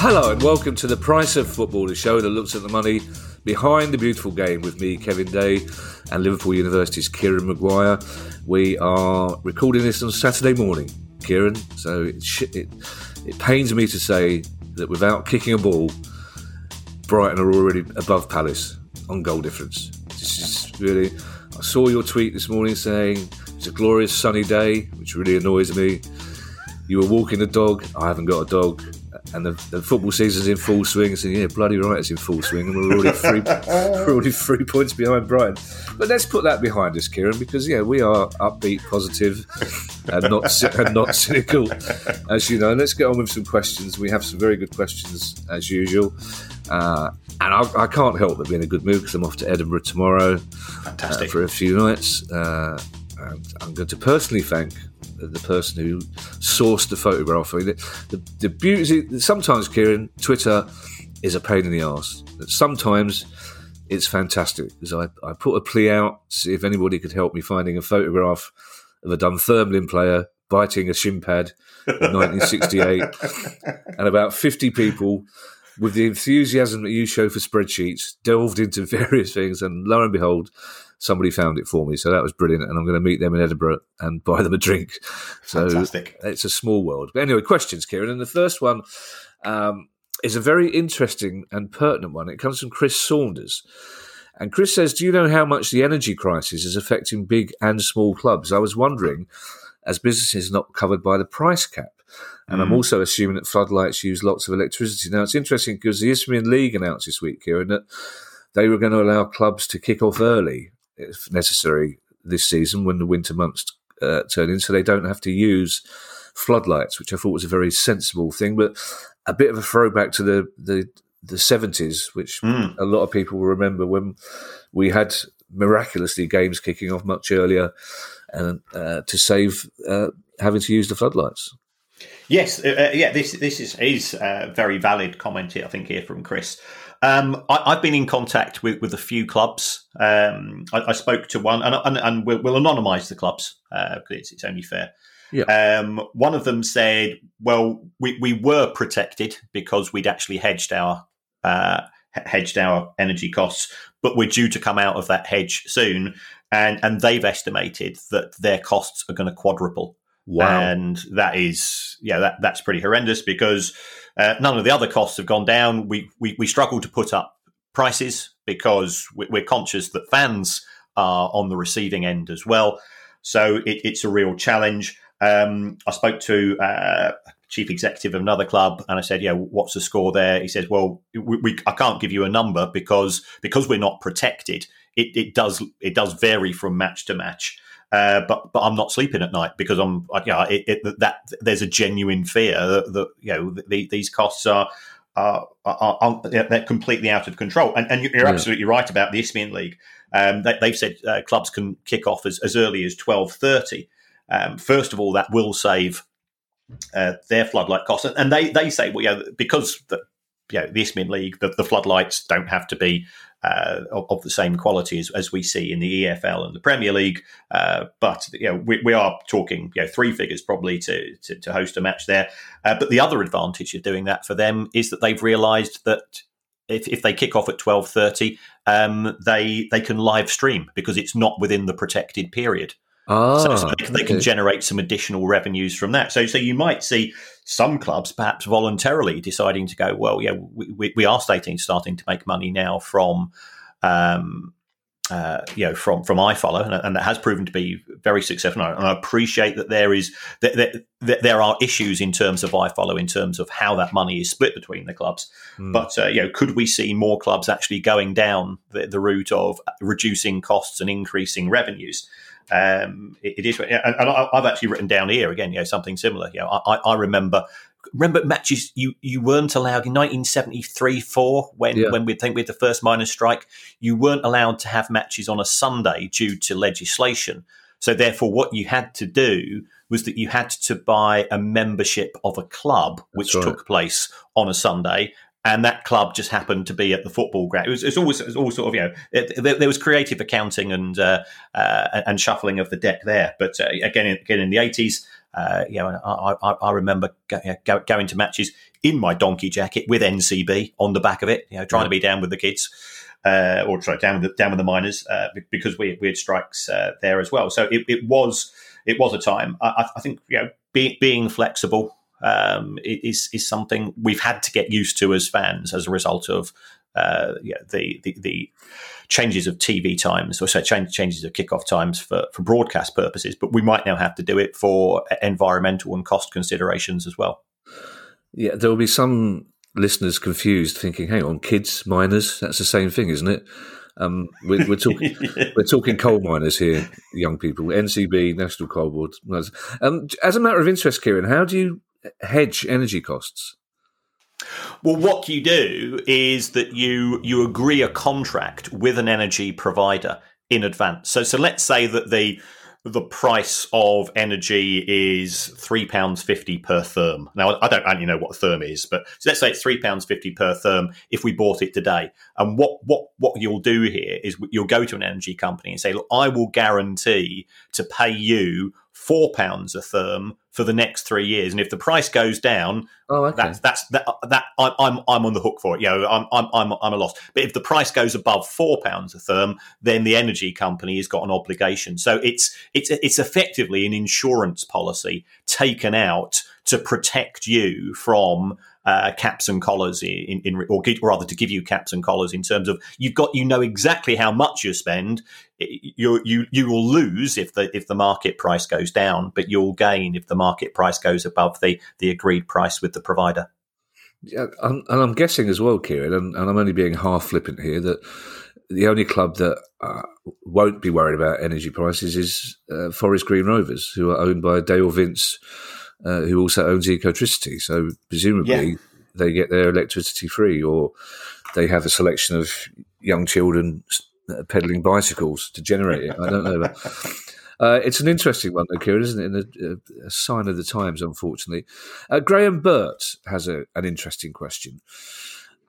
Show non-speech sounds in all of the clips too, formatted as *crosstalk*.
Hello and welcome to the Price of Football, the show that looks at the money behind the beautiful game with me, Kevin Day, and Liverpool University's Kieran Maguire. We are recording this on Saturday morning, Kieran, so it, it, it pains me to say that without kicking a ball, Brighton are already above Palace on goal difference. This is really. I saw your tweet this morning saying it's a glorious sunny day, which really annoys me. You were walking the dog. I haven't got a dog and the, the, football season's in full swing. So yeah, bloody right, it's in full swing, and we're already three, *laughs* we're already three points behind Brighton. But let's put that behind us, Kieran, because yeah, we are upbeat, positive, and not *laughs* and not cynical, as you know. Let's get on with some questions. We have some very good questions as usual, uh, and I, I, can't help but be in a good mood because I'm off to Edinburgh tomorrow uh, for a few nights. Uh, I'm going to personally thank the person who sourced the photograph. I mean, the, the, beauty, sometimes, Kieran, Twitter is a pain in the ass. Sometimes it's fantastic because I, I put a plea out to see if anybody could help me finding a photograph of a Dunfermline player biting a shin pad in 1968 *laughs* and about 50 people with the enthusiasm that you show for spreadsheets delved into *laughs* various things and lo and behold somebody found it for me. So that was brilliant. And I'm going to meet them in Edinburgh and *laughs* buy them a drink. So Fantastic. it's a small world. But anyway, questions, Kieran. And the first one um, is a very interesting and pertinent one. It comes from Chris Saunders. And Chris says, Do you know how much the energy crisis is affecting big and small clubs? I was wondering, as businesses not covered by the price cap. And mm. I'm also assuming that floodlights use lots of electricity. Now, it's interesting because the Isthmian League announced this week, Kieran, that they were going to allow clubs to kick off early if necessary this season when the winter months uh, turn in, so they don't have to use floodlights, which I thought was a very sensible thing. But a bit of a throwback to the the the seventies, which mm. a lot of people will remember when we had miraculously games kicking off much earlier, and uh, to save uh, having to use the floodlights. Yes, uh, uh, yeah, this this is is a very valid comment here. I think here from Chris. Um, I, have been in contact with, with a few clubs. Um, I, I, spoke to one, and, and, and we'll, we'll anonymise the clubs because uh, it's, it's, only fair. Yeah. Um, one of them said, "Well, we, we were protected because we'd actually hedged our uh, hedged our energy costs, but we're due to come out of that hedge soon, and and they've estimated that their costs are going to quadruple." Wow. And that is, yeah, that, that's pretty horrendous because uh, none of the other costs have gone down. We, we, we struggle to put up prices because we're conscious that fans are on the receiving end as well. So it, it's a real challenge. Um, I spoke to uh, chief executive of another club, and I said, "Yeah, what's the score there?" He says, "Well, we, we, I can't give you a number because because we're not protected. It, it does it does vary from match to match." Uh, but but I'm not sleeping at night because I'm you know it, it, that there's a genuine fear that, that you know the, these costs are, are, are, are, they're completely out of control. And, and you're yeah. absolutely right about the Isthmian League. Um, they, have said uh, clubs can kick off as, as early as twelve thirty. Um, first of all, that will save uh, their floodlight costs, and they they say well yeah because the you know, the Isthmian League the, the floodlights don't have to be uh, of, the same quality as, as, we see in the EFL and the Premier League. Uh, but you know, we, we, are talking you know, three figures probably to, to, to host a match there. Uh, but the other advantage of doing that for them is that they've realised that if, if they kick off at twelve thirty, um, they they can live stream because it's not within the protected period. Ah, so, so they, can, okay. generate some additional revenues from that. So, so you might see some clubs perhaps voluntarily deciding to go, well, yeah, we, we are starting starting to make money now from, um, uh, you know, from from iFollow, and, and, that has proven to be very successful. And I, appreciate that there is that there, that there are issues in terms of iFollow, in terms of how that money is split between the clubs. Mm. But uh, you know, could we see more clubs actually going down the, the route of reducing costs and increasing revenues? Um, it, it is, and, I've actually written down here again, you know, something similar. You know, I, I remember remember matches you you weren't allowed in 1973 4 when yeah. when we think we had the first miners strike you weren't allowed to have matches on a sunday due to legislation so therefore what you had to do was that you had to buy a membership of a club which right. took place on a sunday and that club just happened to be at the football ground. It was, it was always, it was all sort of, you know, it, there, there, was creative accounting and uh, uh, and shuffling of the deck there. But uh, again, again in the eighties, uh, you know, I, I, I remember go, you know, going to matches in my donkey jacket with NCB on the back of it, you know, trying yeah. to be down with the kids. Uh, or sorry, down with the, down with the miners uh, because we, we had strikes there as well. So it, it was it was a time. I, I think you know be, being flexible um, is is something we've had to get used to as fans as a result of uh, yeah, the, the, the changes of TV times, or so change, changes of kickoff times for for broadcast purposes. But we might now have to do it for environmental and cost considerations as well. Yeah, there will be some listeners confused, thinking, "Hang on, kids, miners, that's the same thing, isn't it?" Um, we're, we're talking *laughs* *laughs* we're talking coal miners here, young people. NCB, National Coal Board. Um, as a matter of interest, Kieran, how do you hedge energy costs? Well, what you do is that you you agree a contract with an energy provider in advance. So so let's say that the the price of energy is three pounds fifty per therm. Now I don't actually know what a therm is, but so let's say it's three pounds fifty per therm if we bought it today. And what what what you'll do here is you'll go to an energy company and say, look, I will guarantee to pay you four pounds a therm for the next three years. And if the price goes down, oh, okay. that's that's that, that I, I'm I'm on the hook for it. You know, I'm I'm I'm I'm a loss. But if the price goes above four pounds a therm, then the energy company has got an obligation. So it's it's it's effectively an insurance policy taken out to protect you from uh, caps and collars in, in, or rather to give you caps and collars in terms of you've got you know exactly how much you spend. You you you will lose if the if the market price goes down, but you'll gain if the market price goes above the the agreed price with the provider. Yeah, and I'm guessing as well, Kieran, and, and, I'm only being half flippant here that the only club that uh, won't be worried about energy prices is uh, Forest Green Rovers, who are owned by Dale Vince uh, who also owns Ecotricity. So presumably yeah. they get their electricity free, or they have a selection of young children uh, pedaling bicycles to generate it. I don't know. But, *laughs* uh, it's an interesting one, though, Kieran, isn't it? A, a sign of the times, unfortunately. Uh, Graham Burt has a, an interesting question.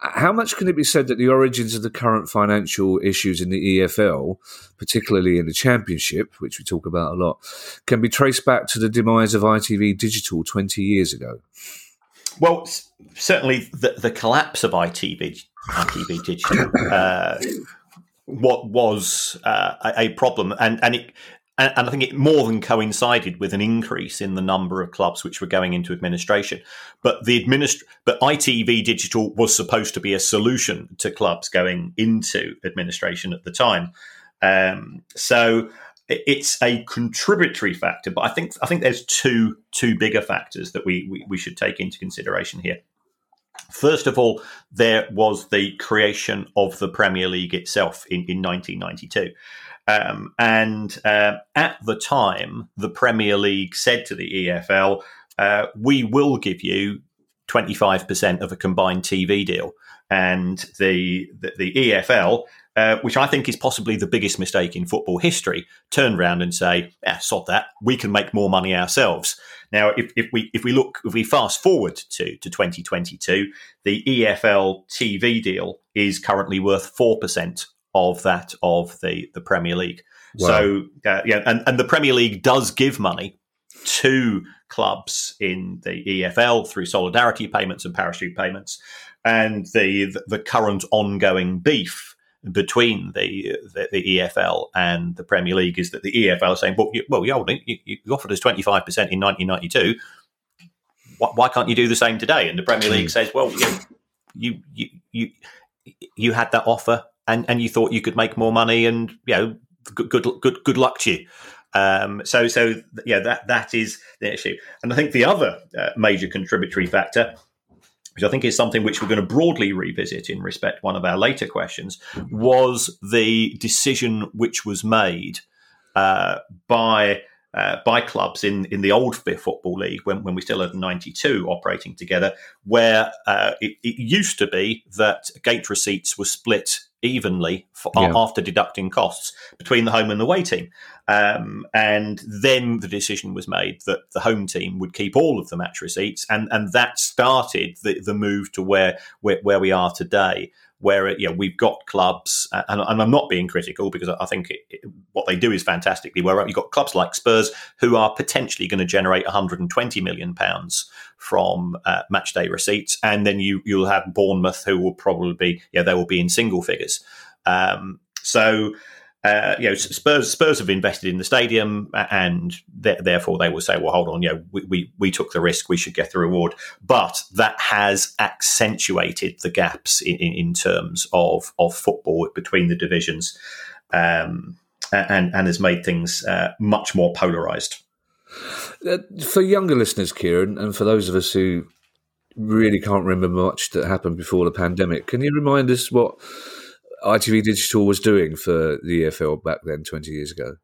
How much can it be said that the origins of the current financial issues in the EFL, particularly in the Championship, which we talk about a lot, can be traced back to the demise of ITV Digital 20 years ago? Well, certainly the, the collapse of ITV, ITV Digital uh, what was uh, a, problem, and and it and, and I think it more than coincided with an increase in the number of clubs which were going into administration. But the administ- but ITV Digital was supposed to be a solution to clubs going into administration at the time. Um, so it's a contributory factor, but I think I think there's two two bigger factors that we, we, we should take into consideration here. First of all, there was the creation of the Premier League itself in, in 1992. Um, and uh, at the time, the Premier League said to the EFL, uh, we will give you 25% of a combined TV deal. And the, the, the EFL, uh, which I think is possibly the biggest mistake in football history, turned around and say, yeah, sod that, we can make more money ourselves. Now, if, if we if we look, if we fast forward to, to 2022, the EFL TV deal is currently worth 4% of that of the the Premier League. Wow. So uh, yeah, and, and the Premier League does give money to clubs in the EFL through solidarity payments and parachute payments, and the the, current ongoing beef between the, the, the EFL and the Premier League is that the EFL is saying, well, you, well, you, you, you offered us twenty five percent in nineteen ninety two. Why, why, can't you do the same today? And the Premier League hmm. says, well, you you you you had that offer and and you thought you could make more money, and you know, good good good, good luck to you. Um, so so yeah, that that is the issue, and I think the other uh, major contributory factor. Which I think is something which we're going to broadly revisit in respect one of our later questions was the decision which was made uh, by uh, by clubs in, in the old Football League when, when we still had 92 operating together, where uh, it, it, used to be that gate receipts were split evenly for, yeah. after deducting costs between the home and the away team. Um, and then the decision was made that the home team would keep all of the match receipts, and, and that started the, the move to where, where, where we are today where you know, we've got clubs, and, and, I'm not being critical because I think it, it, what they do is fantastically well. You've got clubs like Spurs who are potentially going to generate 120 million pounds from uh, match day receipts, and then you you'll have Bournemouth who will probably be yeah they will be in single figures. Um, so uh, you know, Spurs Spurs have invested in the stadium, and th- therefore they will say, "Well, hold on, you know, we, we, we took the risk, we should get the reward." But that has accentuated the gaps in, in, in terms of of football between the divisions, um, and and has made things uh, much more polarized. Uh, for younger listeners, Kieran, and for those of us who really can't remember much that happened before the pandemic, can you remind us what? ITV Digital was doing for the EFL back then, 20 years ago?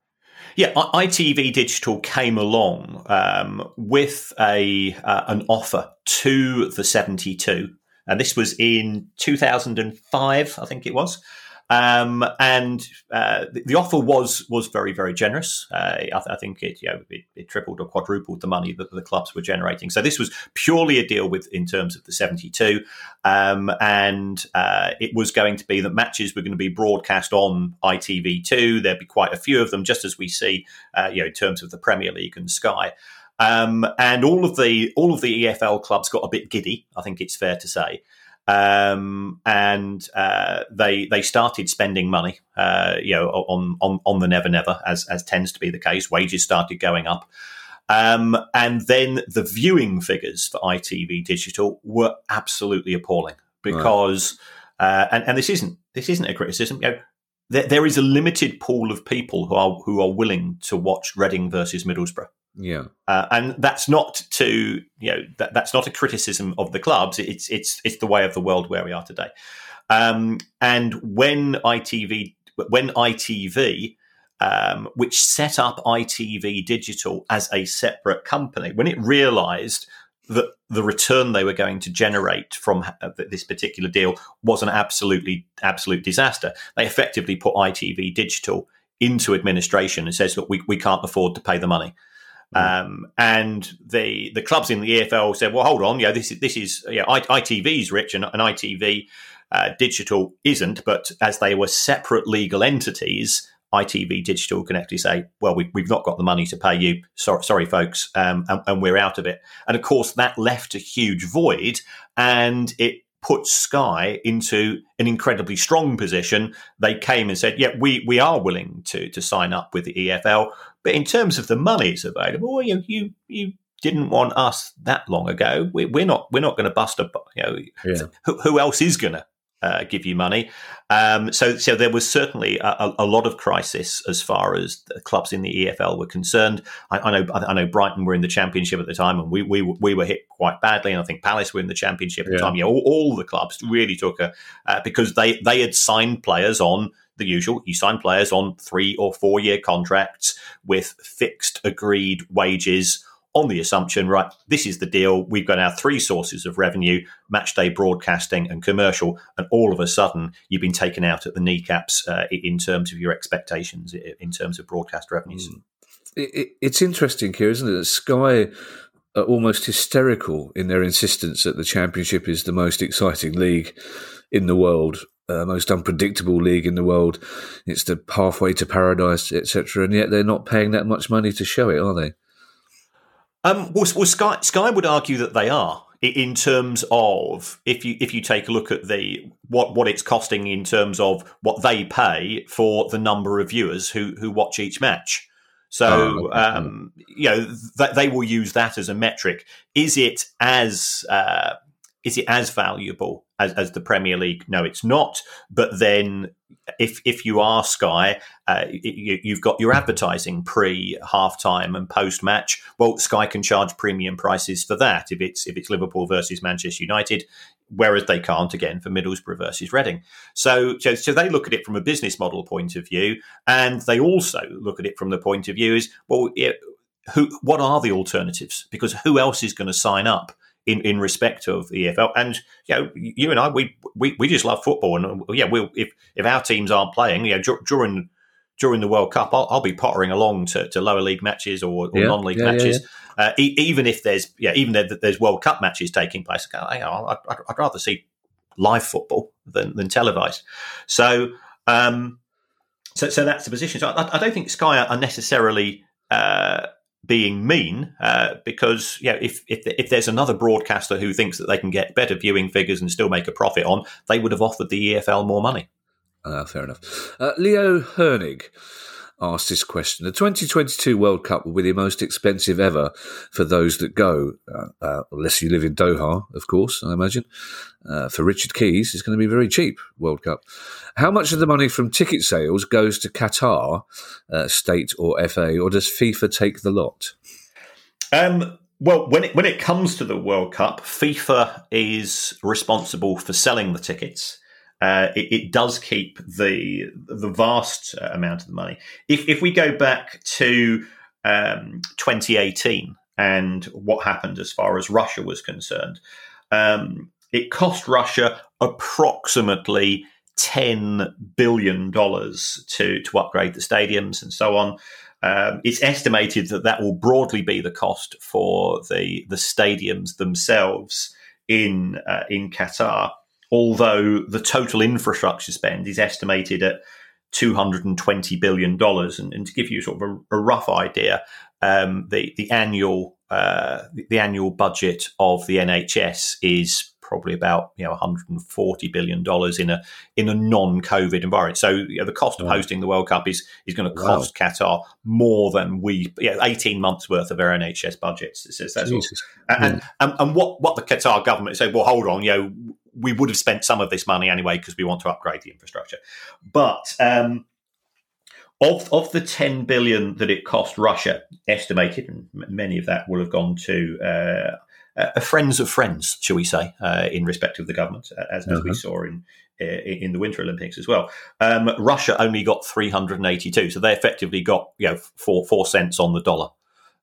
Yeah, ITV Digital came along um, with a uh, an offer to the 72, and this was in 2005, I think it was. Um, and uh, the, the, offer was was very very generous. Uh, I, th- I, think it, you know, it, it tripled or quadrupled the money that the clubs were generating. So this was purely a deal with in terms of the seventy two, um, and uh, it was going to be that matches were going to be broadcast on ITV two. There'd be quite a few of them, just as we see, uh, you know, in terms of the Premier League and Sky. Um, and all of the all of the EFL clubs got a bit giddy. I think it's fair to say um, and uh, they they started spending money, uh, you know, on, on on the Never Never, as as tends to be the case. Wages started going up, um, and then the viewing figures for ITV Digital were absolutely appalling because, right. uh, and and this isn't this isn't a criticism. You know, there, there is a limited pool of people who are who are willing to watch Reading versus Middlesbrough. Yeah, uh, and that's not to you know that, that's not a criticism of the clubs. It's it's it's the way of the world where we are today. Um, and when ITV when ITV um, which set up ITV Digital as a separate company, when it realised that the return they were going to generate from uh, this particular deal was an absolutely absolute disaster, they effectively put ITV Digital into administration and says, "Look, we, we can't afford to pay the money." Mm. Um, and the the clubs in the EFL said, "Well, hold on, yeah, this is this is yeah, ITV is rich and, and ITV uh, Digital isn't." But as they were separate legal entities, ITV Digital can actually say, "Well, we, have not got the money to pay you. Sorry, sorry folks, um, and, and we're out of it." And of course, that left a huge void, and it put Sky into an incredibly strong position. They came and said, "Yeah, we we are willing to to sign up with the EFL, but in terms of the money that's available, you you you didn't want us that long ago. We, are not we're not going to bust a you know yeah. who, who, else is going to uh, give you money? Um, so so there was certainly a, a, lot of crisis as far as the clubs in the EFL were concerned. I, I, know I know Brighton were in the championship at the time, and we we we were hit quite badly. And I think Palace were in the championship at yeah. the time. Yeah, all, all, the clubs really took a uh, because they they had signed players on the usual. You sign players on three or four year contracts with fixed agreed wages on the assumption, right, this is the deal. We've got our three sources of revenue matchday broadcasting and commercial. And all of a sudden, you've been taken out at the kneecaps uh, in terms of your expectations, in terms of broadcast revenues. Hmm. It, it, it's interesting here, isn't it? That Sky are almost hysterical in their insistence that the championship is the most exciting league in the world uh, most unpredictable league in the world. It's the pathway to paradise, etc. And yet they're not paying that much money to show it, are they? Um, well, well Sky, Sky would argue that they are in terms of if you if you take a look at the what what it's costing in terms of what they pay for the number of viewers who who watch each match. So oh, um, you know th- they will use that as a metric. Is it as uh, is it as valuable as, as the Premier League? No, it's not. But then, if if you are Sky, uh, you, have got your advertising pre halftime and post match. Well, Sky can charge premium prices for that if it's if it's Liverpool versus Manchester United, whereas they can't again for Middlesbrough versus Reading. So, so, so they look at it from a business model point of view, and they also look at it from the point of view is well, it, who what are the alternatives? Because who else is going to sign up? In, in respect of the EFL. And you know, you and I, we we, we just love football, and yeah, we'll if if our teams aren't playing, you know, during during the World Cup, I'll, I'll be pottering along to, to, lower league matches or, or yeah, non-league yeah, matches, yeah, uh, e- even if there's yeah, even if there's World Cup matches taking place. I, I'd, I'd rather see live football than, than televised. So, um, so, so that's the position. So I, I don't think Sky are necessarily uh, being mean uh, because yeah, if, if if there's another broadcaster who thinks that they can get better viewing figures and still make a profit on, they would have offered the EFL more money. Uh, fair enough. Uh, Leo Hernig asked this question. The 2022 World Cup will be the most expensive ever for those that go, uh, uh, unless you live in Doha, of course, I imagine. Uh, for Richard Keys, it's going to be very cheap, World Cup. How much of the money from ticket sales goes to Qatar, uh, state or FA, or does FIFA take the lot? Um, well, when it, when it comes to the World Cup, FIFA is responsible for selling the tickets uh, it, it, does keep the the vast amount of the money. If if we go back to um, 2018 and what happened as far as Russia was concerned, um, it cost Russia approximately ten billion dollars to to upgrade the stadiums and so on. Um, it's estimated that that will broadly be the cost for the the stadiums themselves in uh, in Qatar although the total infrastructure spend is estimated at $220 billion. And, and to give you sort of a, a rough idea, um, the, the annual uh, the annual budget of the NHS is probably about you know 140 billion dollars in a in a non-COVID environment. So you know, the cost of hosting the World Cup is is going to cost wow. Qatar more than we you know, 18 months worth of our NHS budgets. that's and, and, and what what the Qatar government said. Well, hold on, you know we would have spent some of this money anyway because we want to upgrade the infrastructure. But um, of of the 10 billion that it cost Russia, estimated, and many of that will have gone to uh, uh, friends of friends, shall we say, uh, in respect of the government, as, as we uh-huh. saw in in the Winter Olympics as well. Um, Russia only got 382, so they effectively got you know four four cents on the dollar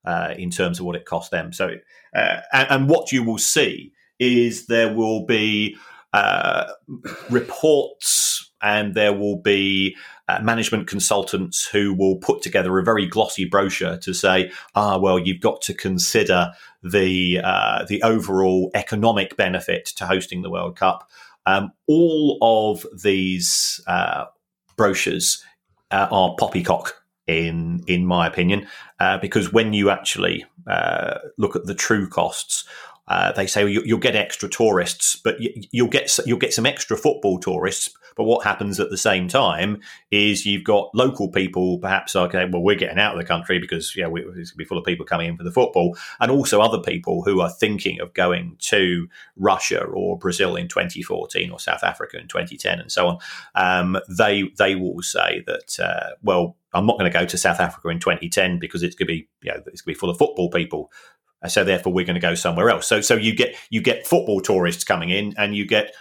uh, in terms of what it cost them. So, uh, and, and what you will see is there will be uh, reports and there will be uh, management consultants who will put together a very glossy brochure to say, ah, well, you've got to consider the uh, the overall economic benefit to hosting the World Cup. Um, all of these uh, brochures uh, are poppycock in in my opinion, because when you actually look at the true costs uh, they say well, you, will get extra tourists, but you, will get you'll get some extra football tourists. But what happens at the same time is you've got local people, perhaps okay, well we're getting out of the country because yeah, we, it's going to be full of people coming in for the football, and also other people who are thinking of going to Russia or Brazil in 2014 or South Africa in 2010 and so on. Um, they they will say that uh, well. I'm not going to go to South Africa in 2010 because it's going to be, you know, it's going to be full of football people so therefore we're going to go somewhere else. So so you get you get football tourists coming in, and you get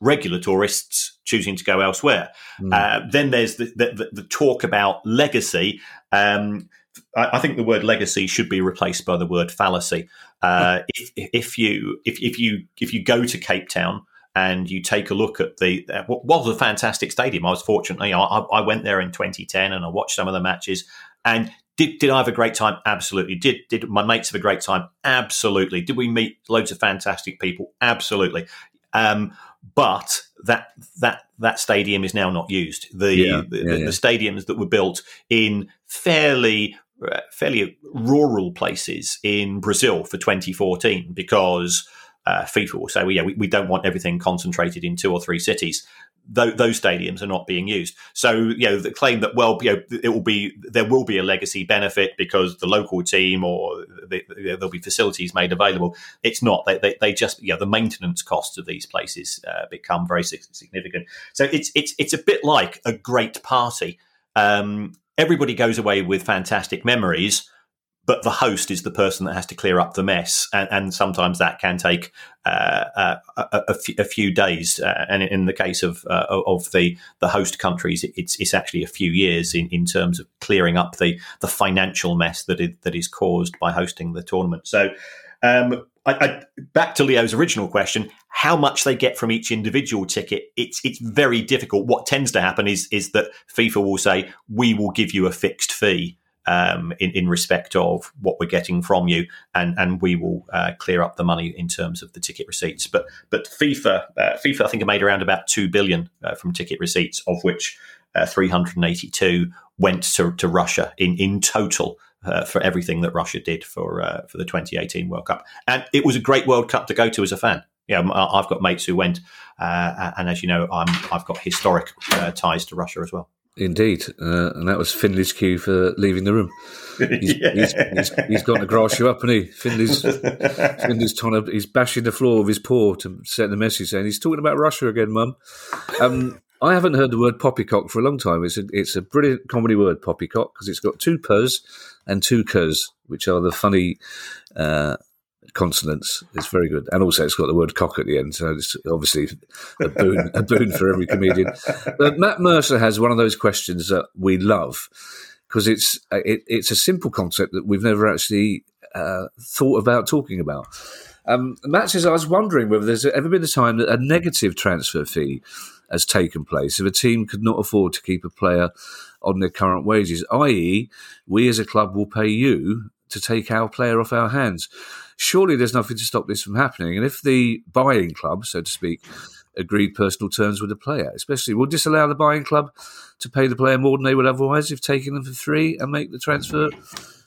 regular tourists choosing to go elsewhere. Mm. Uh, then there's the, the, the, talk about legacy. Um, I, I, think the word legacy should be replaced by the word fallacy. Uh, hmm. if, if, you if, if you if you go to Cape Town and you take a look at the uh, what was a fantastic stadium. I was fortunately I, I went there in 2010 and I watched some of the matches, and did, did I have a great time? Absolutely. Did did my mates have a great time? Absolutely. Did we meet loads of fantastic people? Absolutely. Um, but that that that stadium is now not used. The, yeah, the, yeah, yeah. the, stadiums that were built in fairly uh, fairly rural places in Brazil for 2014 because uh, FIFA will say, well, yeah, we, we don't want everything concentrated in two or three cities th- those stadiums are not being used. So, you know, the claim that well, you know, it will be there will be a legacy benefit because the local team or the, there'll be facilities made available. It's not. They, they, they just you know the maintenance costs of these places uh, become very significant. So it's it's it's a bit like a great party. Um, everybody goes away with fantastic memories but the host is the person that has to clear up the mess, and, and sometimes that can take uh, uh, a, few days. Uh, and in the case of uh, of the the host countries, it's it's actually a few years in, in terms of clearing up the the financial mess that is, that is caused by hosting the tournament. So. Um, I, I, back to Leo's original question: how much they get from each individual ticket? It's it's very difficult. What tends to happen is is that FIFA will say we will give you a fixed fee um, in in respect of what we're getting from you, and and we will uh, clear up the money in terms of the ticket receipts. But but FIFA uh, FIFA I think made around about two billion uh, from ticket receipts, of which uh, 382 went to, to Russia in in total uh, for everything that Russia did for uh, for the 2018 World Cup, and it was a great World Cup to go to as a fan. Yeah, I've got mates who went, and as you know, I'm, I've got historic ties to Russia as well. Indeed, uh, and that was Finley's cue for leaving the room. *laughs* He's, yeah. he's, he's, he's gone to grass you up, and he Finley's *laughs* Finley's trying to he's bashing the floor with his paw to send the message saying he's talking about Russia again, Mum. Um, I haven't heard the word poppycock for a long time. It's a, it's a brilliant comedy word, poppycock, because it's got two pers and two curs, which are the funny uh, consonants. It's very good. And also, it's got the word cock at the end. So it's obviously a boon, a boon for every comedian. But Matt Mercer has one of those questions that we love because it's, it, it's a simple concept that we've never actually uh, thought about talking about. Um, Matt says, I was wondering whether there's ever been a time that a negative transfer fee has taken place if a team could not afford to keep a player on their current wages, i.e., we as a club will pay you to take our player off our hands. Surely there's nothing to stop this from happening. And if the buying club, so to speak, agreed personal terms with the player, especially will disallow the buying club to pay the player more than they would otherwise if taking them for free and make the transfer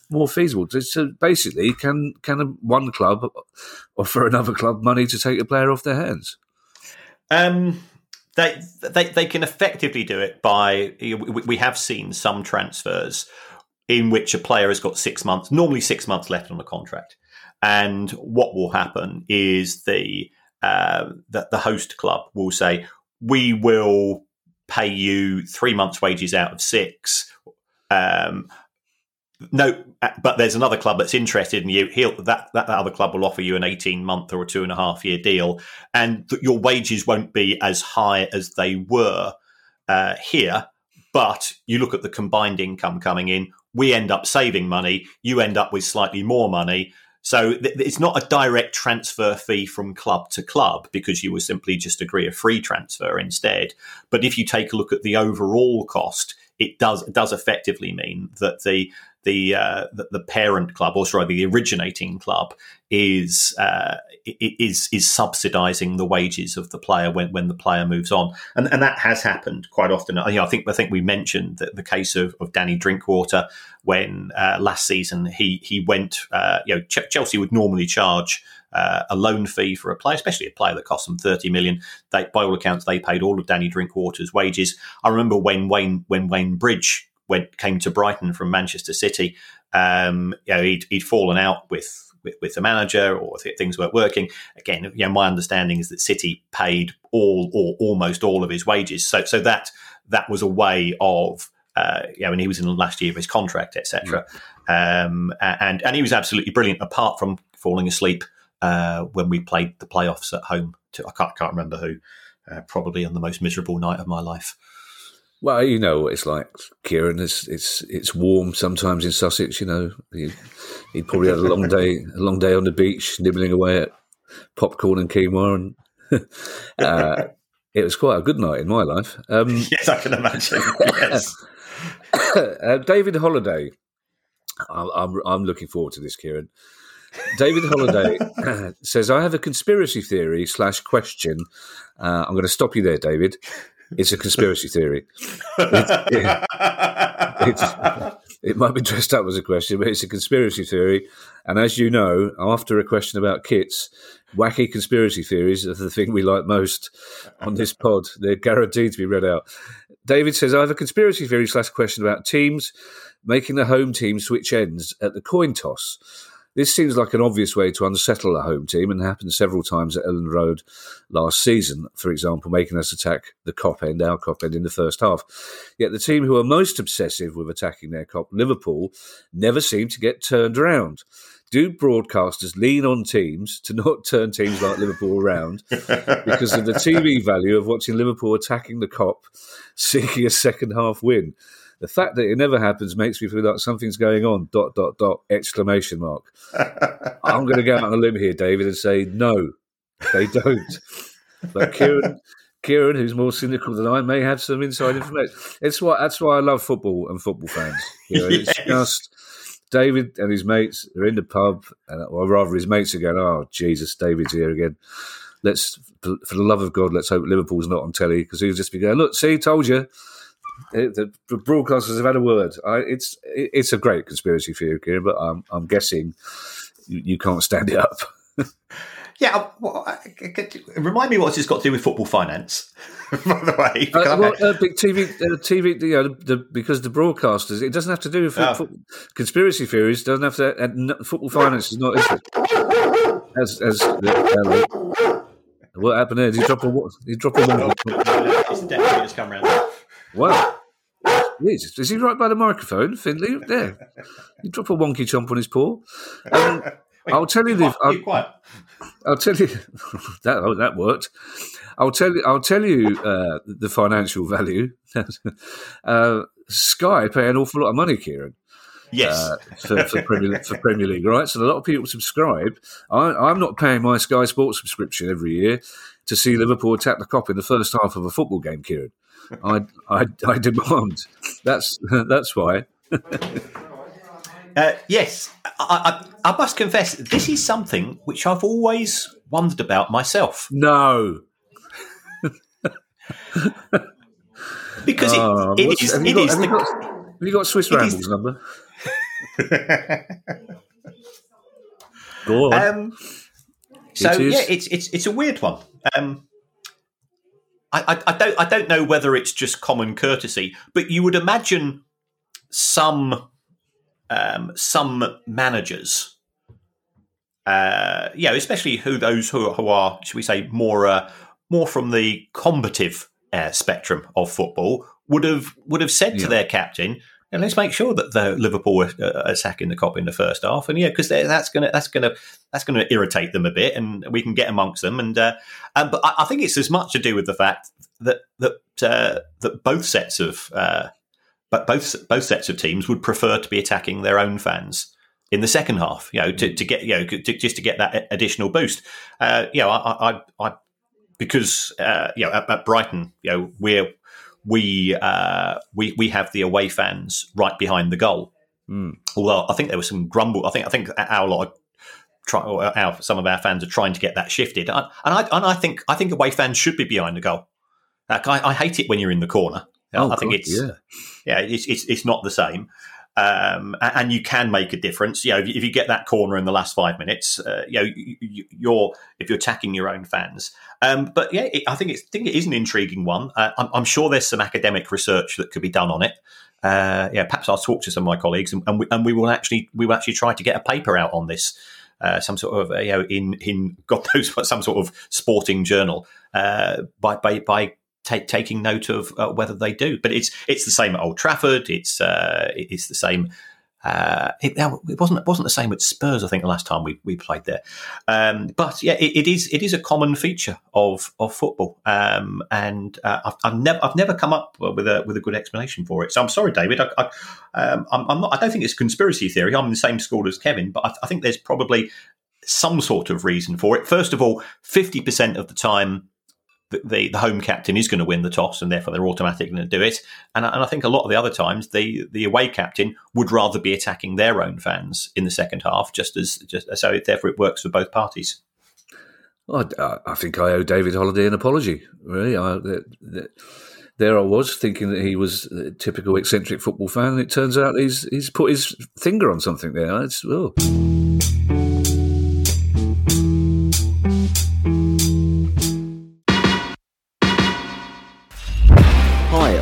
more feasible. So basically, can can one club offer another club money to take a player off their hands? Um, they, they they can effectively do it by we have seen some transfers in which a player has got six months, normally six months left on the contract, and what will happen is the uh, the, the host club will say we will pay you three months' wages out of six. Um, no, uh, but there's another club that's interested in you. He'll, that, that other club will offer you an 18 month or a two and a half year deal, and th- your wages won't be as high as they were uh, here. But you look at the combined income coming in, we end up saving money. You end up with slightly more money. So th- it's not a direct transfer fee from club to club because you will simply just agree a free transfer instead. But if you take a look at the overall cost, it does it does effectively mean that the the uh, the, the, parent club, or sorry, the originating club, is uh, is is subsidising the wages of the player when, when the player moves on, and and that has happened quite often. You know, I think I think we mentioned the, the case of, of Danny Drinkwater when uh, last season he he went. Uh, you know, Ch- Chelsea would normally charge. Uh, a loan fee for a player, especially a player that cost them 30 million. They, by all accounts, they paid all of Danny Drinkwater's wages. I remember when Wayne when Wayne Bridge went came to Brighton from Manchester City, um, you know, he'd, he'd fallen out with with, the manager or things weren't working. Again, you know, my understanding is that City paid all or almost all of his wages. So so that that was a way of uh, you know, and he was in the last year of his contract, etc. Mm. Um, and and he was absolutely brilliant. Apart from falling asleep uh, when we played the playoffs at home, to, I can't can't remember who. Uh, probably on the most miserable night of my life. Well, you know what it's like, Kieran. It's it's it's warm sometimes in Sussex. You know, he, he probably had a long day, a long day on the beach, nibbling away at popcorn and quinoa, and *laughs* uh, it was quite a good night in my life. Um, *laughs* yes, I can imagine. Yes, *laughs* uh, David Holiday. I'm I'm looking forward to this, Kieran. David Holiday says, "I have a conspiracy theory slash question. Uh, I'm going to stop you there, David." It's a conspiracy theory. It, it, it, might be dressed up as a question, but it's a conspiracy theory. And as you know, after a question about kits, wacky conspiracy theories are the thing we like most on this pod. They're guaranteed to be read out. David says, I have a conspiracy theory slash question about teams making the home team switch ends at the coin toss. This seems like an obvious way to unsettle a home team and happened several times at Elland Road last season, for example, making us attack the Kop end, our Kop end in the first half. Yet the team who are most obsessive with attacking their Kop, Liverpool, never seem to get turned around. Do broadcasters lean on teams to not *laughs* turn teams like Liverpool around because of the *laughs* TV value of watching Liverpool attacking the Kop, seeking a second half win? The fact that it never happens makes me feel like something's going on. Dot dot dot exclamation mark. *laughs* I'm going to go out on a limb here, David, and say no, they don't. But Kieran, Kieran, who's more cynical than I, may have some inside information. It's why that's why I love football and football fans. You know, *laughs* yes. It's just David and his mates are in the pub, and, or rather, his mates are going, "Oh Jesus, David's here again." Let's, for the love of God, let's hope Liverpool's not on telly because he'll just be going, "Look, see, told you." The, the broadcasters have had a word. I, it's it's a great conspiracy theory, Kieran, but I'm, I'm guessing you, you can't stand it up. *laughs* Yeah, well, remind me what's this got to do with football finance? *laughs* By the way, uh, well, uh, big TV, uh, TV, you know, the, because the broadcasters, it doesn't have to do with oh. football, conspiracy theories. Doesn't have to. And football finance is not as as. Uh, what happened there? Did you drop a? Did you drop a? *laughs* It's the deputy just come round. Wow. Is, is he right by the microphone, Finley? There. You drop a wonky chomp on his paw. Um, *laughs* I'll tell you the. I'll, I'll, tell you *laughs* that oh, that worked. I'll tell you. I'll tell you uh, the financial value. *laughs* uh, Sky pay an awful lot of money, Kieran. Yes, uh, for, for, Premier, for, Premier, League, right? So a lot of people subscribe. I, am not paying my Sky Sports subscription every year to see Liverpool attack the Kop in the first half of a football game, Kieran. I, I, I demand. That's that's why. Uh, yes, I, I, I, must confess, this is something which I've always wondered about myself. No. because oh, it, it is. Have you, got, have, the, got, have you got Swiss Rambles number? *laughs* Go on. Um, so it yeah, it's it's it's a weird one. Um, I, I, don't I don't know whether it's just common courtesy, but you would imagine some um, some managers, uh, yeah, especially who those who, who are, should we say, more uh, more from the combative uh, spectrum of football would have would have said yeah. to their captain, and let's make sure that the Liverpool are, are sacking the Kop in the first half, and yeah, because that's gonna that's gonna that's gonna irritate them a bit, and we can get amongst them, and uh, um, but I, I, think it's as much to do with the fact that that uh, that both sets of uh, but both both sets of teams would prefer to be attacking their own fans in the second half. You know, to, to get you know to, just to get that additional boost. Uh, you know, I, I, I because uh, you know at, at, Brighton, you know we're we uh, we we have the away fans right behind the goal. Mm. Although I think there was some grumble. I think I think our lot. Try, our, some of our fans are trying to get that shifted, and I, and I think I think away fans should be behind the goal. Like I, I hate it when you're in the corner. Oh, I think God, it's yeah, yeah it's, it's, it's not the same. Um, and you can make a difference. You know, if you get that corner in the last five minutes, uh, you know, you're if you're attacking your own fans. Um, but yeah, it, I think it's I think it is an intriguing one. Uh, I'm, I'm, sure there's some academic research that could be done on it. Uh, yeah, perhaps I'll talk to some of my colleagues, and, and, we, and we will actually we will actually try to get a paper out on this. Uh, some sort of you know in in God knows what some sort of sporting journal uh, by by by taking note of uh, whether they do. But it's it's the same at Old Trafford. It's uh, it's the same. Uh, it, it, wasn't it wasn't the same at Spurs. I think the last time we, we played there. Um, but yeah, it, it is it is a common feature of of football, um, and uh, I've, I've, never I've never come up with a with a good explanation for it. So I'm sorry, David. I, I, um, I'm, I'm not, I don't think it's conspiracy theory. I'm in the same school as Kevin, but I, I think there's probably some sort of reason for it. First of all, fifty percent of the time the, the home captain is going to win the toss and therefore they're automatically going to do it. And, and I think a lot of the other times the the away captain would rather be attacking their own fans in the second half, just as just so therefore it works for both parties. I, I, think I owe David Holliday an apology. Really, I, there I was thinking that he was a typical eccentric football fan, and it turns out he's he's put his finger on something there. It's, oh.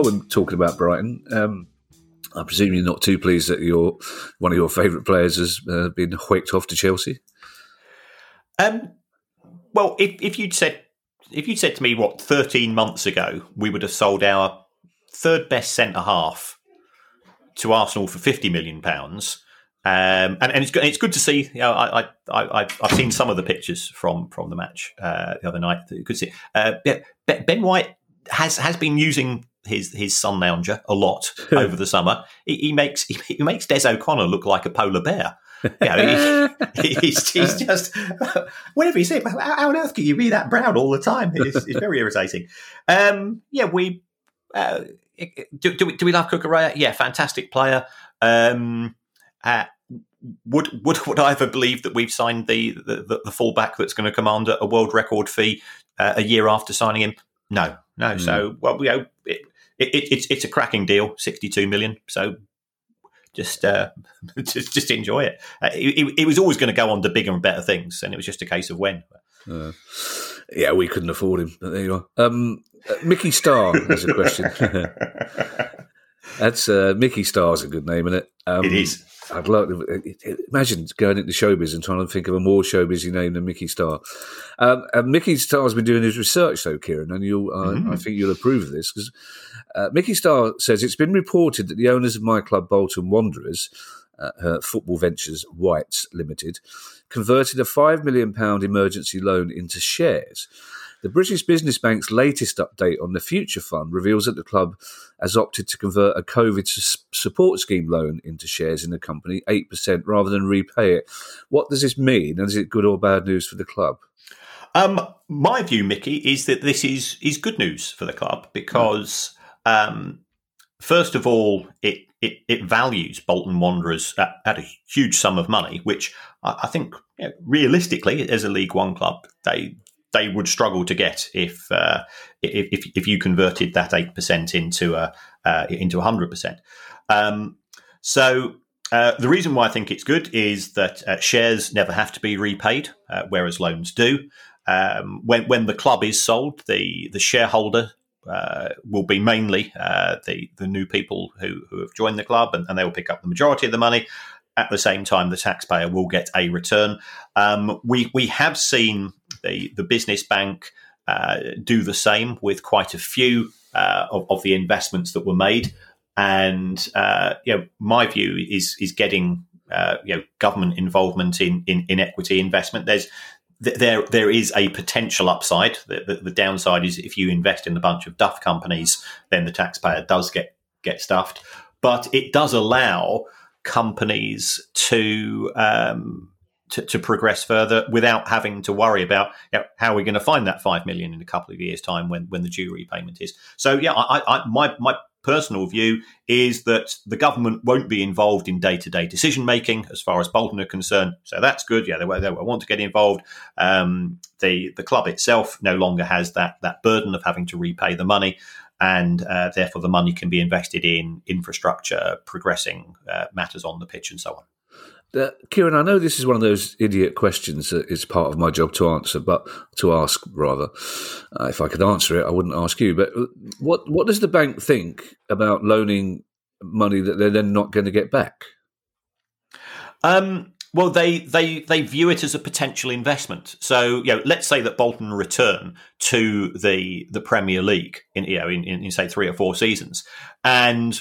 While we're talking about Brighton, um, I presume you're not too pleased that your one of your favourite players has uh, been whicked off to Chelsea. Um, well, if, if you'd said if you'd said to me what 13 months ago we would have sold our third best centre half to Arsenal for 50 million pounds. Um, and, and it's good. It's good to see. You know, I, I, I, have seen some of the pictures from from the match uh, the other night. You could see. Uh, ben White has has been using his his sun lounger a lot *laughs* over the summer. He, he makes he, he, makes Des O'Connor look like a polar bear. You know, he, *laughs* he's, he's, just *laughs* whatever he said. How, how, on earth can you be that brown all the time? It's, it's very irritating. Um, yeah, we uh, do, do, we, do we love Cucurella? Yeah, fantastic player. Um, uh, would would would I ever believe that we've signed the the, the fullback that's going to command a world record fee uh, a year after signing him? No, no. Mm. So well, you know, it, it, it's it's a cracking deal, sixty two million. So just uh, *laughs* just just enjoy it. Uh, it, it was always going to go on to bigger and better things, and it was just a case of when. Uh, yeah, we couldn't afford him. But there you are. Um, uh, Mickey Star has a question. *laughs* *laughs* That's uh, Mickey Star's a good name, isn't it? Um, it is. I'd love to imagine going into showbiz and trying to think of a more showbizy name than Mickey Star. Um, and Mickey Star's been doing his research, though, Kieran, and you'll, uh, mm. I think you'll approve of this because uh, Mickey Star says it's been reported that the owners of my club, Bolton Wanderers, uh, Football Ventures Whites Limited, converted a £5 million emergency loan into shares. The British Business Bank's latest update on the Future Fund reveals that the club has opted to convert a COVID support scheme loan into shares in the company, 8% rather than repay it. What does this mean? And is it good or bad news for the club? Um, my view, Mickey, is that this is, is good news for the club because, um, first of all, it, it, it, values Bolton Wanderers at, at, a huge sum of money, which I, I think you know, realistically, as a League One club, they they would struggle to get if uh, if, if you converted that eight percent into a uh, into hundred percent. Um, so uh, the reason why I think it's good is that uh, shares never have to be repaid, uh, whereas loans do. Um, when when the club is sold, the the shareholder uh, will be mainly the the new people who who have joined the club, and, and they will pick up the majority of the money at the same time, the taxpayer will get a return. Um, we we have seen the the business bank uh, do the same with quite a few uh, of, of, the investments that were made, and uh, you know, my view is is getting uh, you know government involvement in, in, in equity investment. There's there there is a potential upside. The, the, the, downside is if you invest in a bunch of duff companies, then the taxpayer does get get stuffed. But it does allow companies to um, to, to, progress further without having to worry about you know, how we're going to find that five million in a couple of years' time when when the due repayment is. So yeah, I, I, my my personal view is that the government won't be involved in day to day decision making as far as Bolton are concerned. So that's good. Yeah, they, they want to get involved. Um, the the club itself no longer has that that burden of having to repay the money and uh, therefore the money can be invested in infrastructure, progressing uh, matters on the pitch, and so on. Uh, Kieran, I know this is one of those idiot questions that is part of my job to answer, but to ask rather. Uh, if I could answer it, I wouldn't ask you. But uh, what what does the bank think about loaning money that they're then not going to get back? Um, well, they they they view it as a potential investment. So, you know, let's say that Bolton return to the the Premier League in you know in, in, in say three or four seasons, and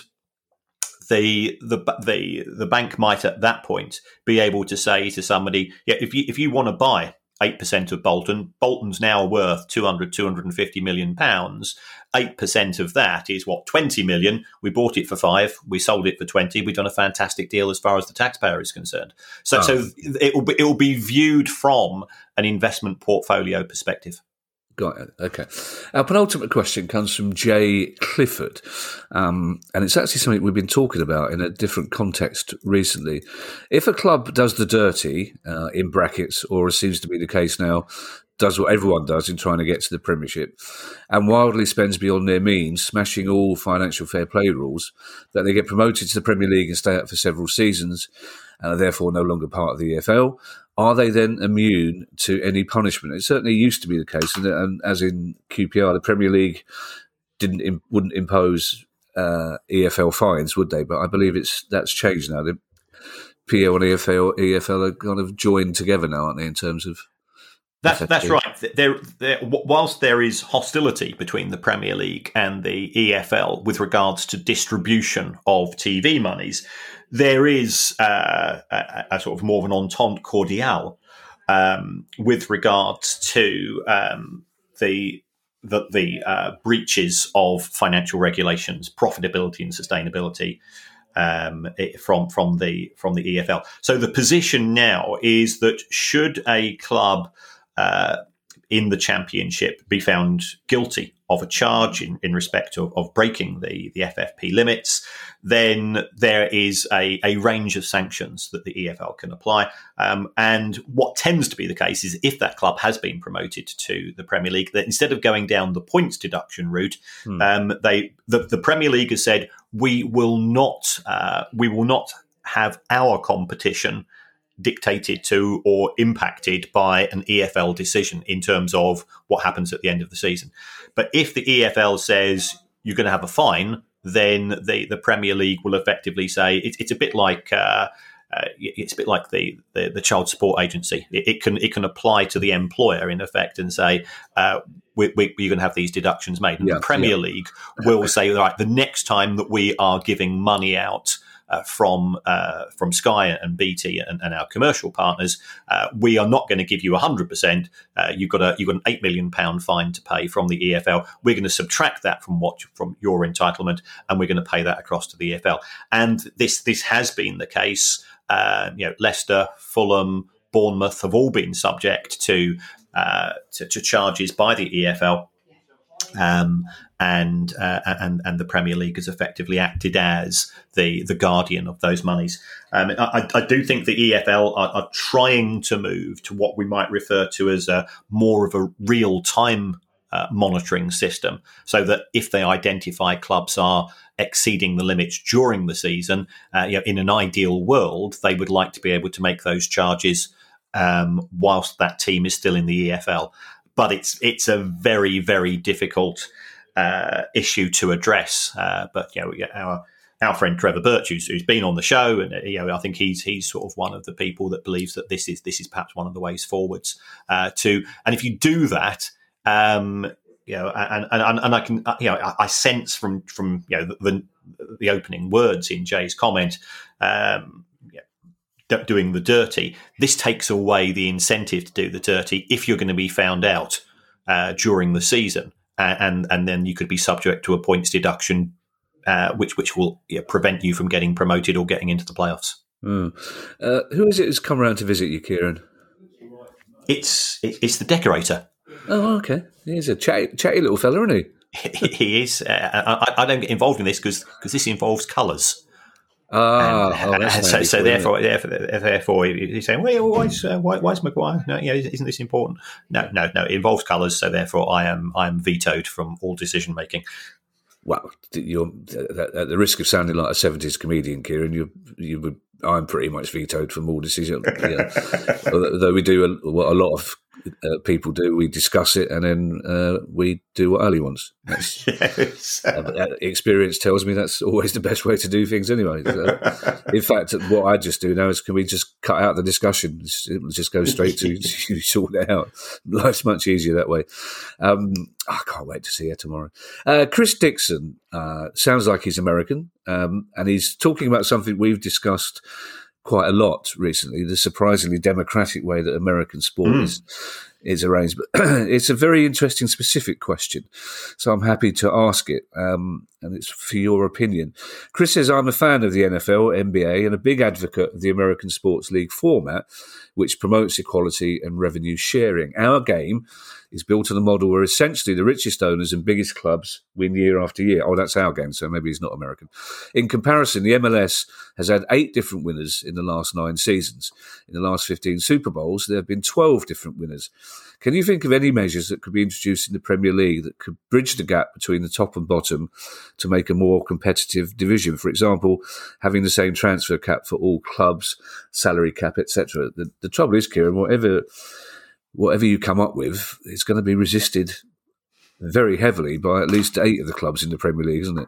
the the the the bank might at that point be able to say to somebody, yeah, if you if you want to buy 8% of Bolton. Bolton's now worth 200, 250 million pounds. 8% of that is what, 20 million? We bought it for five. We sold it for 20. We've done a fantastic deal as far as the taxpayer is concerned. So, oh. so it will be, it will be viewed from an investment portfolio perspective. Got it. Okay. Our penultimate question comes from Jay Clifford. Um, and it's actually something we've been talking about in a different context recently. If a club does the dirty, uh, in brackets, or as seems to be the case now, does what everyone does in trying to get to the Premiership, and wildly spends beyond their means, smashing all financial fair play rules, that they get promoted to the Premier League and stay up for several seasons, and are therefore no longer part of the EFL. Are they then immune to any punishment? It certainly used to be the case, and, and as in QPR, the Premier League didn't wouldn't impose uh, EFL fines, would they? But I believe it's that's changed now. The PL and EFL EFL are kind of joined together now, aren't they? In terms of that's that's right. There, there, whilst there is hostility between the Premier League and the EFL with regards to distribution of TV monies, there is uh, a, a, sort of more of an entente cordiale um, with regards to um, the the, the uh, breaches of financial regulations, profitability, and sustainability um, from from the from the EFL. So the position now is that should a club uh, in the championship be found guilty of a charge in, in respect of, of breaking the, the FFP limits, then there is a, a range of sanctions that the EFL can apply. Um, and what tends to be the case is if that club has been promoted to the Premier League, that instead of going down the points deduction route, hmm. um, they the, the, Premier League has said we will not uh, we will not have our competition dictated to or impacted by an EFL decision in terms of what happens at the end of the season. But if the EFL says you're going to have a fine, then the, the Premier League will effectively say it, it's a bit like. Uh, uh, it's a bit like the, the, the child support agency. It, it, can it can apply to the employer in effect and say uh, we, we, you're going to have these deductions made. And yeah, the Premier yeah. League will say, right, the next time that we are giving money out uh, from uh, from Sky and BT and, and our commercial partners, uh, we are not going to give you 100%. Uh, you've got a you've got an eight million pound fine to pay from the EFL. We're going to subtract that from what from your entitlement, and we're going to pay that across to the EFL. And this this has been the case. Uh, you know, Leicester, Fulham, Bournemouth have all been subject to, uh, to, to charges by the EFL um, and uh, and and the Premier League has effectively acted as the the guardian of those monies. Um, I, I, do think the EFL are, are, trying to move to what we might refer to as a more of a real time uh, monitoring system, so that if they identify clubs are exceeding the limits during the season, uh, you know, in an ideal world, they would like to be able to make those charges um, whilst that team is still in the EFL but it's it's a very very difficult uh, issue to address. Uh, but you know, our our friend Trevor Birch, who's, who's been on the show, and you know, I think he's he's sort of one of the people that believes that this is this is perhaps one of the ways forwards uh, to. And if you do that, um, you know, and, and and I can you know I, I sense from from you know the, the opening words in Jay's comment. Um, doing the dirty. This takes away the incentive to do the dirty if you're going to be found out uh, during the season, uh, and and then you could be subject to a points deduction, uh, which which will know, prevent you from getting promoted or getting into the playoffs. Mm. who is it who's come around to visit you, Kieran? It's it's the decorator. Oh, okay. He's a chatty, chatty little fella, isn't he? *laughs* he is. Uh, I, I, don't get involved in this because this involves colours. Ah, and, oh, *laughs* so, so therefore, therefore, therefore, he's saying, "Well, why is, uh, why, why is Maguire? No, you know, isn't this important?" No, no, no. It involves colours, so therefore, I am I am vetoed from all decision making. Well, you're at the risk of sounding like a seventies comedian, Kieran. You you would. I'm pretty much vetoed from all decisions. *laughs* Yeah. Although we do a, a lot of uh, people do. We discuss it, and then uh, we do what Ali wants. *laughs* yes. *laughs* Uh, uh, experience tells me that's always the best way to do things, anyway. *laughs* in fact, what I just do now is, can we just cut out the discussion? Just, just go straight to you sort it out. Life's much easier that way. Um, I can't wait to see her tomorrow. Uh, Chris Dixon uh, sounds like he's American, um, and he's talking about something we've discussed quite a lot recently. The surprisingly democratic way that American sport mm. is is arranged, but *clears throat* it's a very interesting, specific question. So I'm happy to ask it, um, and it's for your opinion. Chris says I'm a fan of the NFL, NBA, and a big advocate of the American Sports League format, which promotes equality and revenue sharing. Our game is built on a model where essentially the richest owners and biggest clubs win year after year. Oh, that's our game, so maybe he's not American. In comparison, the MLS has had eight different winners in the last nine seasons. In the last 15 Super Bowls, there have been 12 different winners. Can you think of any measures that could be introduced in the Premier League that could bridge the gap between the top and bottom to make a more competitive division? For example, having the same transfer cap for all clubs, salary cap, etc. The, the trouble is, Kieran, whatever whatever you come up with, it's going to be resisted very heavily by at least eight of the clubs in the Premier League, isn't it?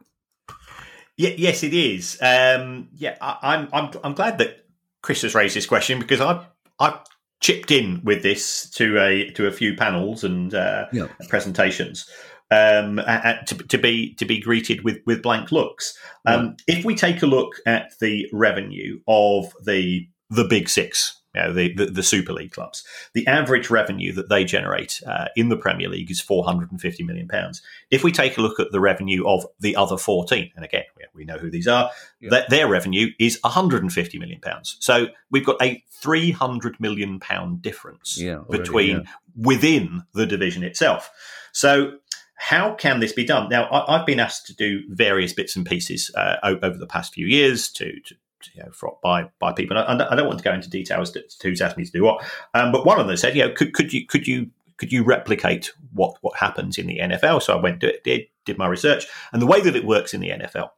Yeah, yes, it is. Um, yeah, I, am I'm, I'm I'm glad that Chris has raised this question because I I chipped in with this to a to a few panels and uh, yeah. presentations um, to, to, be to be greeted with with blank looks. Um, If we take a look at the revenue of the the big six, you know, the, the, the Super League clubs. The average revenue that they generate uh, in the Premier League is 450 million pounds. If we take a look at the revenue of the other 14, and again we know who these are, yeah. that their revenue is 150 million pounds. So we've got a 300 million pound difference yeah, already, between yeah. within the division itself. So how can this be done? Now, I, have been asked to do various bits and pieces uh, over the past few years to, to you know, by by people. I, I, don't want to go into details to, who's asked me to do what, um, but one of them said, you know, could, could you could you could you replicate what what happens in the NFL? So I went did did my research, and the way that it works in the NFL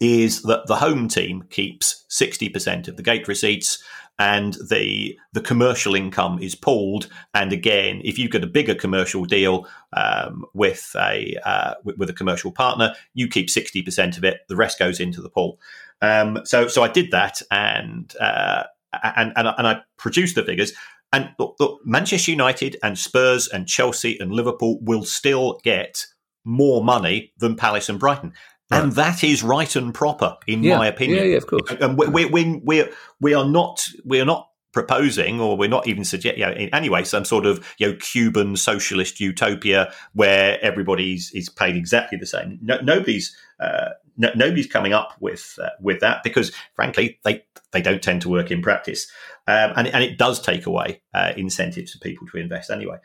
is that the home team keeps sixty percent of the gate receipts. And the the commercial income is pooled, and again, if you've got a bigger commercial deal um, with a uh, with a commercial partner, you keep sixty percent of it. The rest goes into the pool. Um, so so I did that, and uh, and, and and I produced the figures. And look, look, Manchester United and Spurs and Chelsea and Liverpool will still get more money than Palace and Brighton. Right. And that is right and proper, in yeah. my opinion. Yeah, yeah, of course. And we, we, we, we are not we are not proposing, or we're not even suggesting, you know, in any way, some sort of you know Cuban socialist utopia where everybody's is paid exactly the same. No, nobody's uh, no, nobody's coming up with uh, with that because, frankly, they they don't tend to work in practice, um, and and it does take away uh, incentives for people to invest anyway.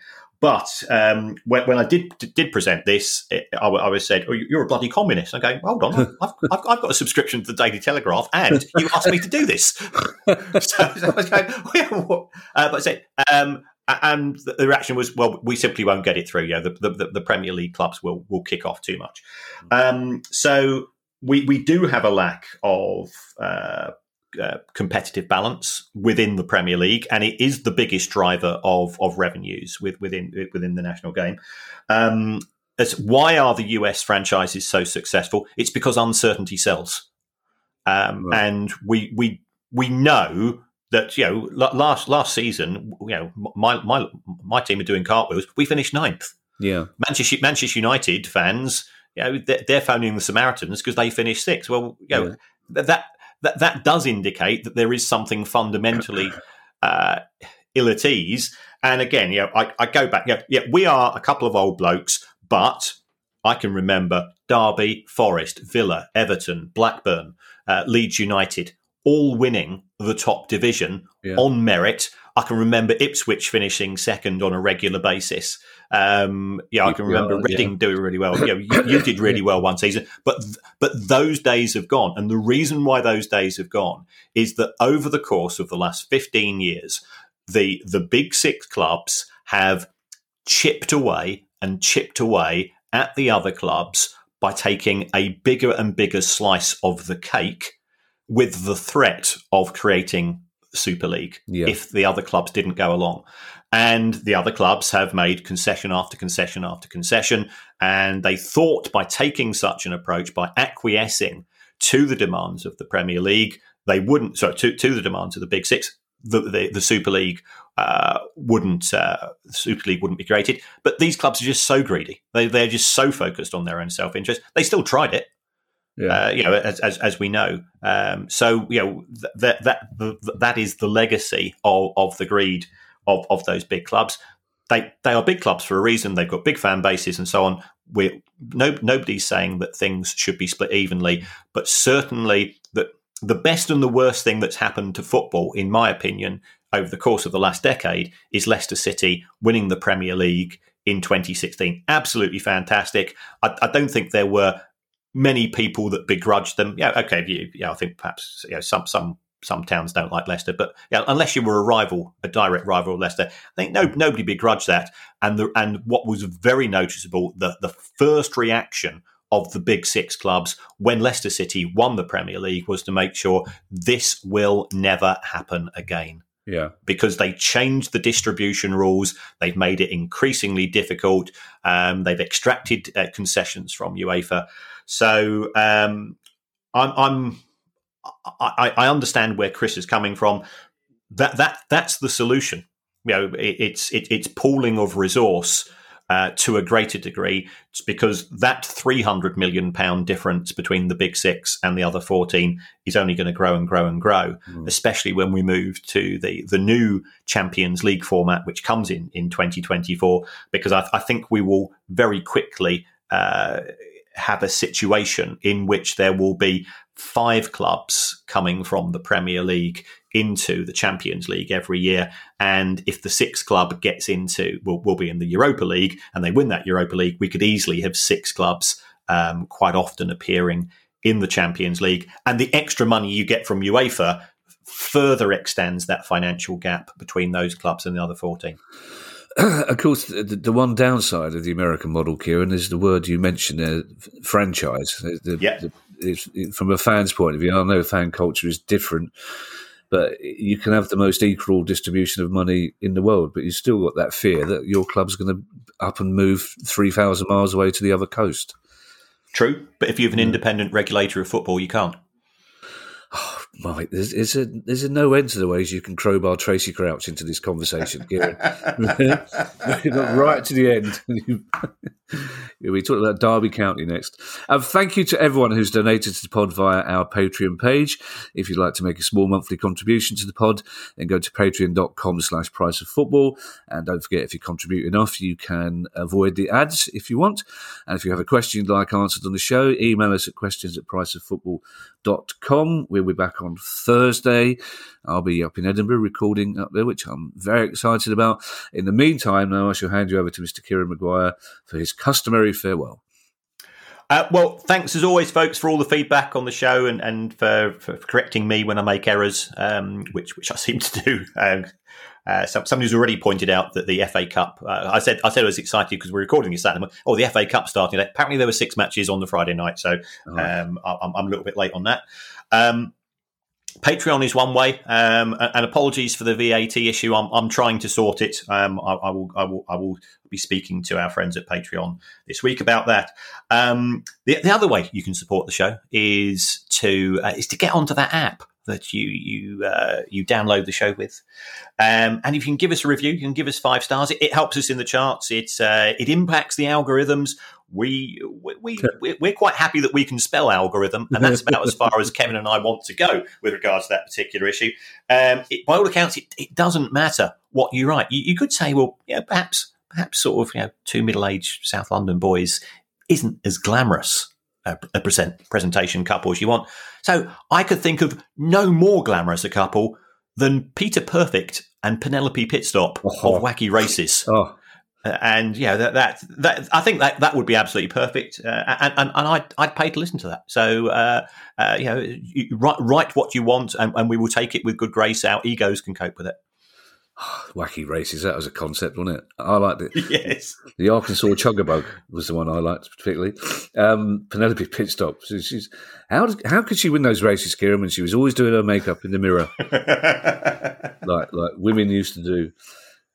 But um, when, when, I did did present this, it, I, I, was said, "Oh, you're a bloody communist." I'm going, "Hold on, *laughs* I've, I've, I've, got a subscription to the Daily Telegraph, and you asked me to do this." *laughs* so, so, I was going, well, uh, "But I said." Um, and the reaction was, "Well, we simply won't get it through. Yeah, the, the, the Premier League clubs will will kick off too much." Um, so we we do have a lack of uh, uh, competitive balance within the Premier League, and it is the biggest driver of of revenues with, within within the national game. Um, as why are the US franchises so successful? It's because uncertainty sells, um, right. and we we we know that you know last last season, you know my my my team are doing cartwheels. We finished ninth. Yeah, Manchester Manchester United fans you know, they're phoning the Samaritans because they finished sixth. Well, you know, yeah. that that that does indicate that there is something fundamentally uh, ill at ease. And again, you know, I, I go back. Yeah, yeah, we are a couple of old blokes, but I can remember Derby, Forest, Villa, Everton, Blackburn, uh, Leeds United, all winning the top division yeah. on merit. I can remember Ipswich finishing second on a regular basis. Um, yeah, I can remember yeah, Reading yeah. doing really well. You, know, you, you, did really *laughs* well one season, but but those days have gone, and the reason why those days have gone is that over the course of the last fifteen years, the the big six clubs have chipped away and chipped away at the other clubs by taking a bigger and bigger slice of the cake with the threat of creating Super League yeah. if the other clubs didn't go along. And the other clubs have made concession after concession after concession. And they thought by taking such an approach, by acquiescing to the demands of the Premier League, they wouldn't, sorry, to, to the demands of the Big Six, the, the, the Super League uh, wouldn't, uh, Super League wouldn't be created. But these clubs are just so greedy. They, they're just so focused on their own self interest. They still tried it. Yeah. Uh, you know, as, as, as we know. Um, so you know that that that is the legacy of, of the greed of, of those big clubs. They they are big clubs for a reason. They've got big fan bases and so on. We're, no, nobody's saying that things should be split evenly, but certainly that the best and the worst thing that's happened to football, in my opinion, over the course of the last decade, is Leicester City winning the Premier League in 2016. Absolutely fantastic. I, I don't think there were many people that begrudge them. Yeah, okay, you, yeah, I think perhaps you know, some some some towns don't like Leicester, but yeah, unless you were a rival, a direct rival of Leicester, I think no nobody begrudged that. And the and what was very noticeable, the the first reaction of the big six clubs when Leicester City won the Premier League was to make sure this will never happen again. Yeah. Because they changed the distribution rules. They've made it increasingly difficult. Um, they've extracted uh, concessions from UEFA. So um, I'm, I'm I, I, understand where Chris is coming from. That that that's the solution. You know, it, it's it, it's pooling of resource uh, to a greater degree. It's because that three hundred million pound difference between the big six and the other fourteen is only going to grow and grow and grow. Mm. Especially when we move to the the new Champions League format, which comes in in twenty twenty four. Because I, I, think we will very quickly. Uh, have a situation in which there will be five clubs coming from the Premier League into the Champions League every year. And if the sixth club gets into, will, will be in the Europa League and they win that Europa League, we could easily have six clubs um, quite often appearing in the Champions League. And the extra money you get from UEFA further extends that financial gap between those clubs and the other 14. *clears throat* of course, the, the, one downside of the American model, Kieran, is the word you mentioned there, franchise. The, yeah. The, from a fan's point of view, I know fan culture is different, but you can have the most equal distribution of money in the world, but you've still got that fear that your club's going to up and move 3,000 miles away to the other coast. True, but if you have an mm. independent regulator of football, you can't. *sighs* *sighs* Oh, Mike, there's, there's, a there's a no end to the ways you can crowbar Tracey Crouch into this conversation, Kieran. *laughs* right to the end. *laughs* we talk about Derby County next. Um, thank you to everyone who's donated to the pod via our Patreon page. If you'd like to make a small monthly contribution to the pod, then go to patreon.com slash price of football. And don't forget, if you contribute enough, you can avoid the ads if you want. And if you have a question you'd like answered on the show, email us at questions at priceoffootball.com. We'll be back on Thursday. I'll be up in Edinburgh recording up there, which I'm very excited about. In the meantime, now I shall hand you over to Mr. Kieran Maguire for his customary farewell. Uh, well, thanks as always, folks, for all the feedback on the show and, and for, for correcting me when I make errors, um, which which I *laughs* seem to do. Um, uh, somebody's already pointed out that the FA Cup. Uh, I said I said I was excited because we're recording this Saturday. Oh, the FA Cup starting. Apparently, there were six matches on the Friday night, so um, I'm, I'm, a little bit late on that. Um, Patreon is one way, um, and apologies for the VAT issue. I'm, I'm trying to sort it. Um, I, I, will, I, will, I will be speaking to our friends at Patreon this week about that. Um, the, the, other way you can support the show is to uh, is to get onto that app that you you uh, you download the show with, um, and if you can give us a review, you can give us five stars. It, it helps us in the charts. It's uh, it impacts the algorithms we, we, we, we're quite happy that we can spell algorithm, and that's about as far as *laughs* Kevin and I want to go with regards to that particular issue. Um, it, by all accounts, it, it, doesn't matter what you write. You, you could say, well, yeah, perhaps, perhaps sort of, you know, two middle-aged South London boys isn't as glamorous a, a present, presentation couple as you want. So I could think of no more glamorous a couple than Peter Perfect and Penelope Pitstop oh. of Wacky Races. Oh and yeah, that, that, that I think that that would be absolutely perfect, uh, and, and, and I'd I'd pay to listen to that. So uh, uh, you know, you write, write what you want, and, and, we will take it with good grace. Our egos can cope with it. *sighs* Wacky races, that was a concept, wasn't it? I liked it. *laughs* Yes. The Arkansas Chuggabug was the one I liked particularly. Um, Penelope Pitstop. she's how how could she win those races, Kieran, when she was always doing her makeup in the mirror, *laughs* like like women used to do?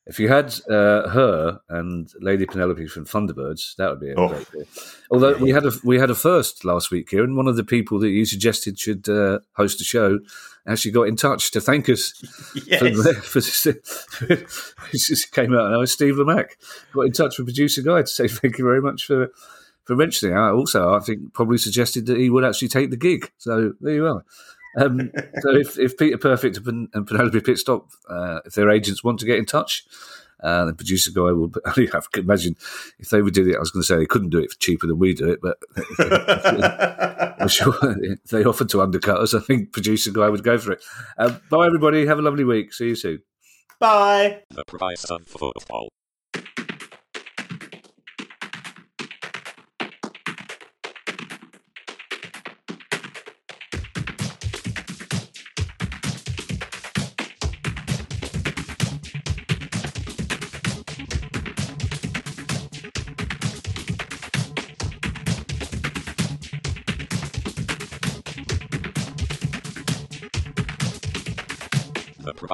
If you had uh, her and Lady Penelope from Thunderbirds, that would be a oh. great deal. Although we had a we had a first last week, Kieran. One of the people that you suggested should uh, host a show actually got in touch to thank us. *laughs* Yes. *laughs* For, for, *laughs* just came out now. Steve Lamacq got in touch with producer guy to say thank you very much for for mentioning. I also, I think, probably suggested that he would actually take the gig. So there you are. Um, so if, if Peter Perfect and Penelope Pitstop, uh, if their agents want to get in touch, uh, the producer guy will. *laughs* I can imagine if they would do it. I was going to say they couldn't do it for cheaper than we do it, but *laughs* I'm *laughs* sure if they offered to undercut us. I think producer guy would go for it. Um, bye, everybody. Have a lovely week. See you soon. Bye. The price of football.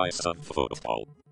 Price of football.